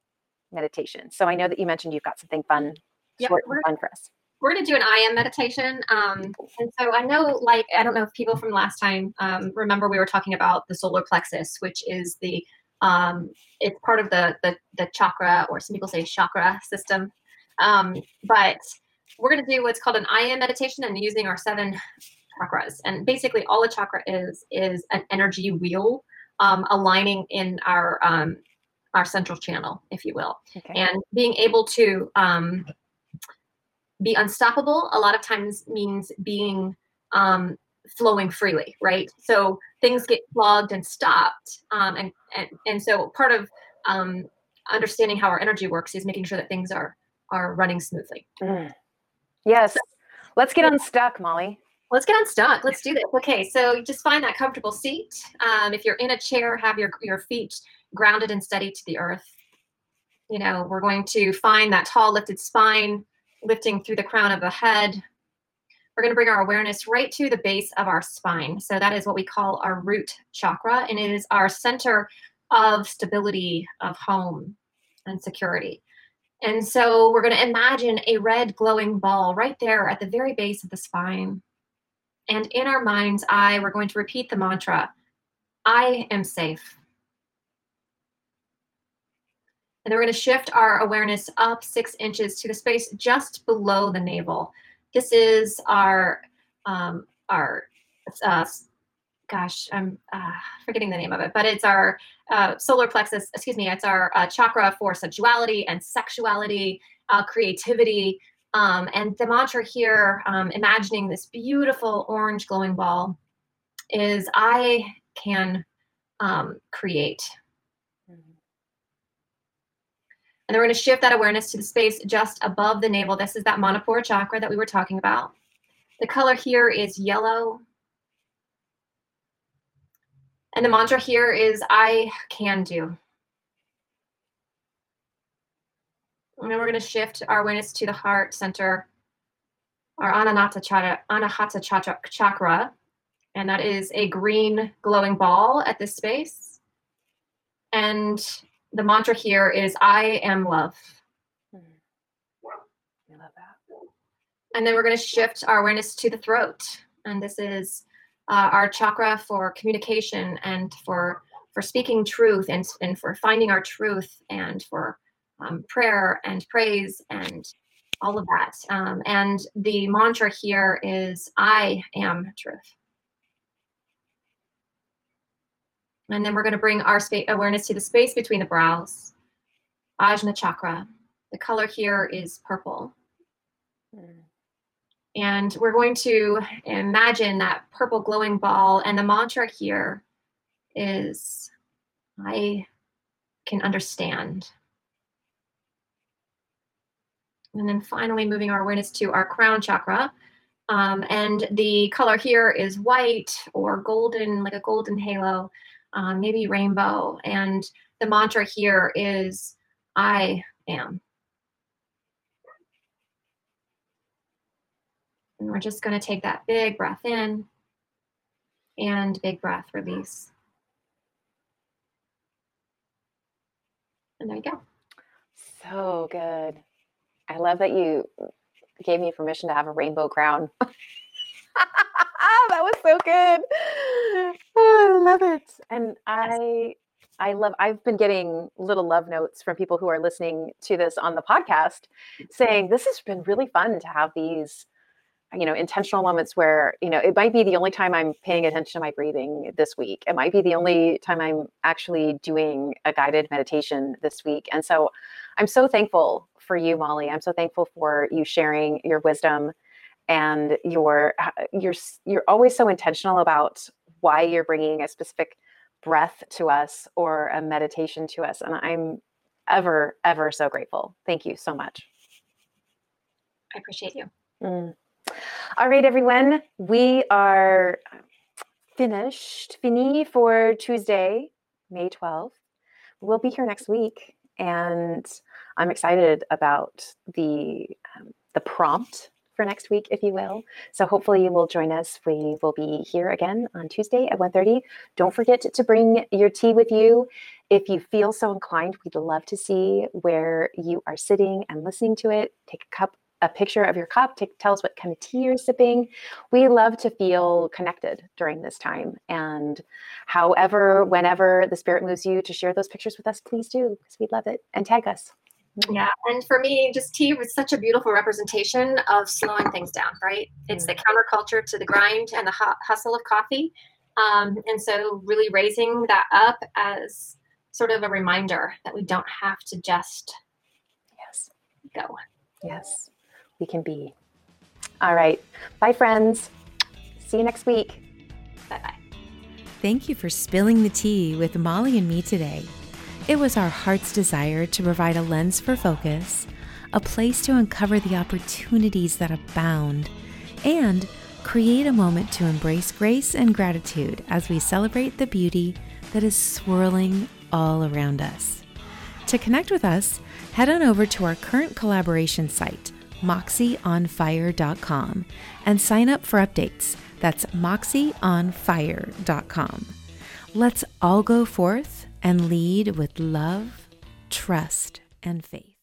meditation. So I know that you mentioned you've got something fun, short and fun for us. We're going to do an I am meditation. Um, and so I know, like, I don't know if people from last time um, remember we were talking about the solar plexus, which is the, um, it's part of the, the, the chakra, or some people say chakra system. Um, but we're going to do what's called an I am meditation and using our seven chakras. And basically, all a chakra is, is an energy wheel um, aligning in our, um, our central channel, if you will Okay. and being able to um, be unstoppable a lot of times means being um, flowing freely right? So things get clogged and stopped um, and, and and so part of um, understanding how our energy works is making sure that things are are running smoothly. Mm. Yes. Let's get unstuck, Molly. let's get unstuck. Let's do this. Okay so just find that comfortable seat. Um, if you're in a chair have your your feet grounded and steady to the earth. You know we're going to find that tall lifted spine lifting through the crown of the head. We're going to bring our awareness right to the base of our spine. So that is what we call our root chakra and it is our center of stability of home and security. And so we're going to imagine a red glowing ball right there at the very base of the spine. And in our mind's eye, we're going to repeat the mantra I am safe. And then we're going to shift our awareness up six inches to the space just below the navel. This is our, um, our, uh, gosh, I'm uh, forgetting the name of it, but it's our uh, solar plexus, excuse me, it's our uh, chakra for sensuality and sexuality, uh, creativity, um, and the mantra here, um, imagining this beautiful orange glowing ball, is I can um, create. And then we're going to shift that awareness to the space just above the navel. This is that Manipura chakra that we were talking about. The color here is yellow. And the mantra here is I can do. And then we're going to shift our awareness to the heart center, our Anahata chakra, Anahata chakra. And that is a green glowing ball at this space. And the mantra here is I am love. I love that. And then we're going to shift our awareness to the throat. And this is uh, our chakra for communication and for for speaking truth and, and for finding our truth and for um, prayer and praise and all of that. Um, and the mantra here is I am truth. And then we're going to bring our awareness to the space between the brows, Ajna chakra. The color here is purple. And we're going to imagine that purple glowing ball. And the mantra here is I can understand. And then finally, moving our awareness to our crown chakra. Um, and the color here is white or golden, like a golden halo, um, maybe rainbow. And the mantra here is I am. And we're just going to take that big breath in and big breath release. And there you go. So good. I love that you gave me permission to have a rainbow crown. (laughs) that was so good. Oh, I love it. And I I love I've been getting little love notes from people who are listening to this on the podcast saying this has been really fun to have these you know intentional moments where you know it might be the only time i'm paying attention to my breathing this week. It might be the only time i'm actually doing a guided meditation this week. And so i'm so thankful for you molly. I'm so thankful for you sharing your wisdom and you're you're you're always so intentional about why you're bringing a specific breath to us or a meditation to us and i'm ever ever so grateful. Thank you so much. I appreciate you. Mm. all right everyone we are finished. Fini for tuesday may 12th we'll be here next week and i'm excited about the um, the prompt for next week, if you will. So hopefully you will join us. We will be here again on Tuesday at 1.30. Don't forget to bring your tea with you. If you feel so inclined, we'd love to see where you are sitting and listening to it. Take a cup a picture of your cup. Take, tell us what kind of tea you're sipping. We love to feel connected during this time. And however, whenever the spirit moves you to share those pictures with us, please do, because we'd love it. And tag us. Yeah, and for me, just tea was such a beautiful representation of slowing things down, right? It's the mm. counterculture to the grind and the hustle of coffee. Um, and so, really raising that up as sort of a reminder that we don't have to just yes go. Yes, we can be. All right. Bye, friends. See you next week. Bye bye. Thank you for spilling the tea with Molly and me today. It was our heart's desire to provide a lens for focus, a place to uncover the opportunities that abound, and create a moment to embrace grace and gratitude as we celebrate the beauty that is swirling all around us. To connect with us, head on over to our current collaboration site, moxieonfire.com, and sign up for updates. That's moxieonfire.com. Let's all go forth and lead with love, trust, and faith.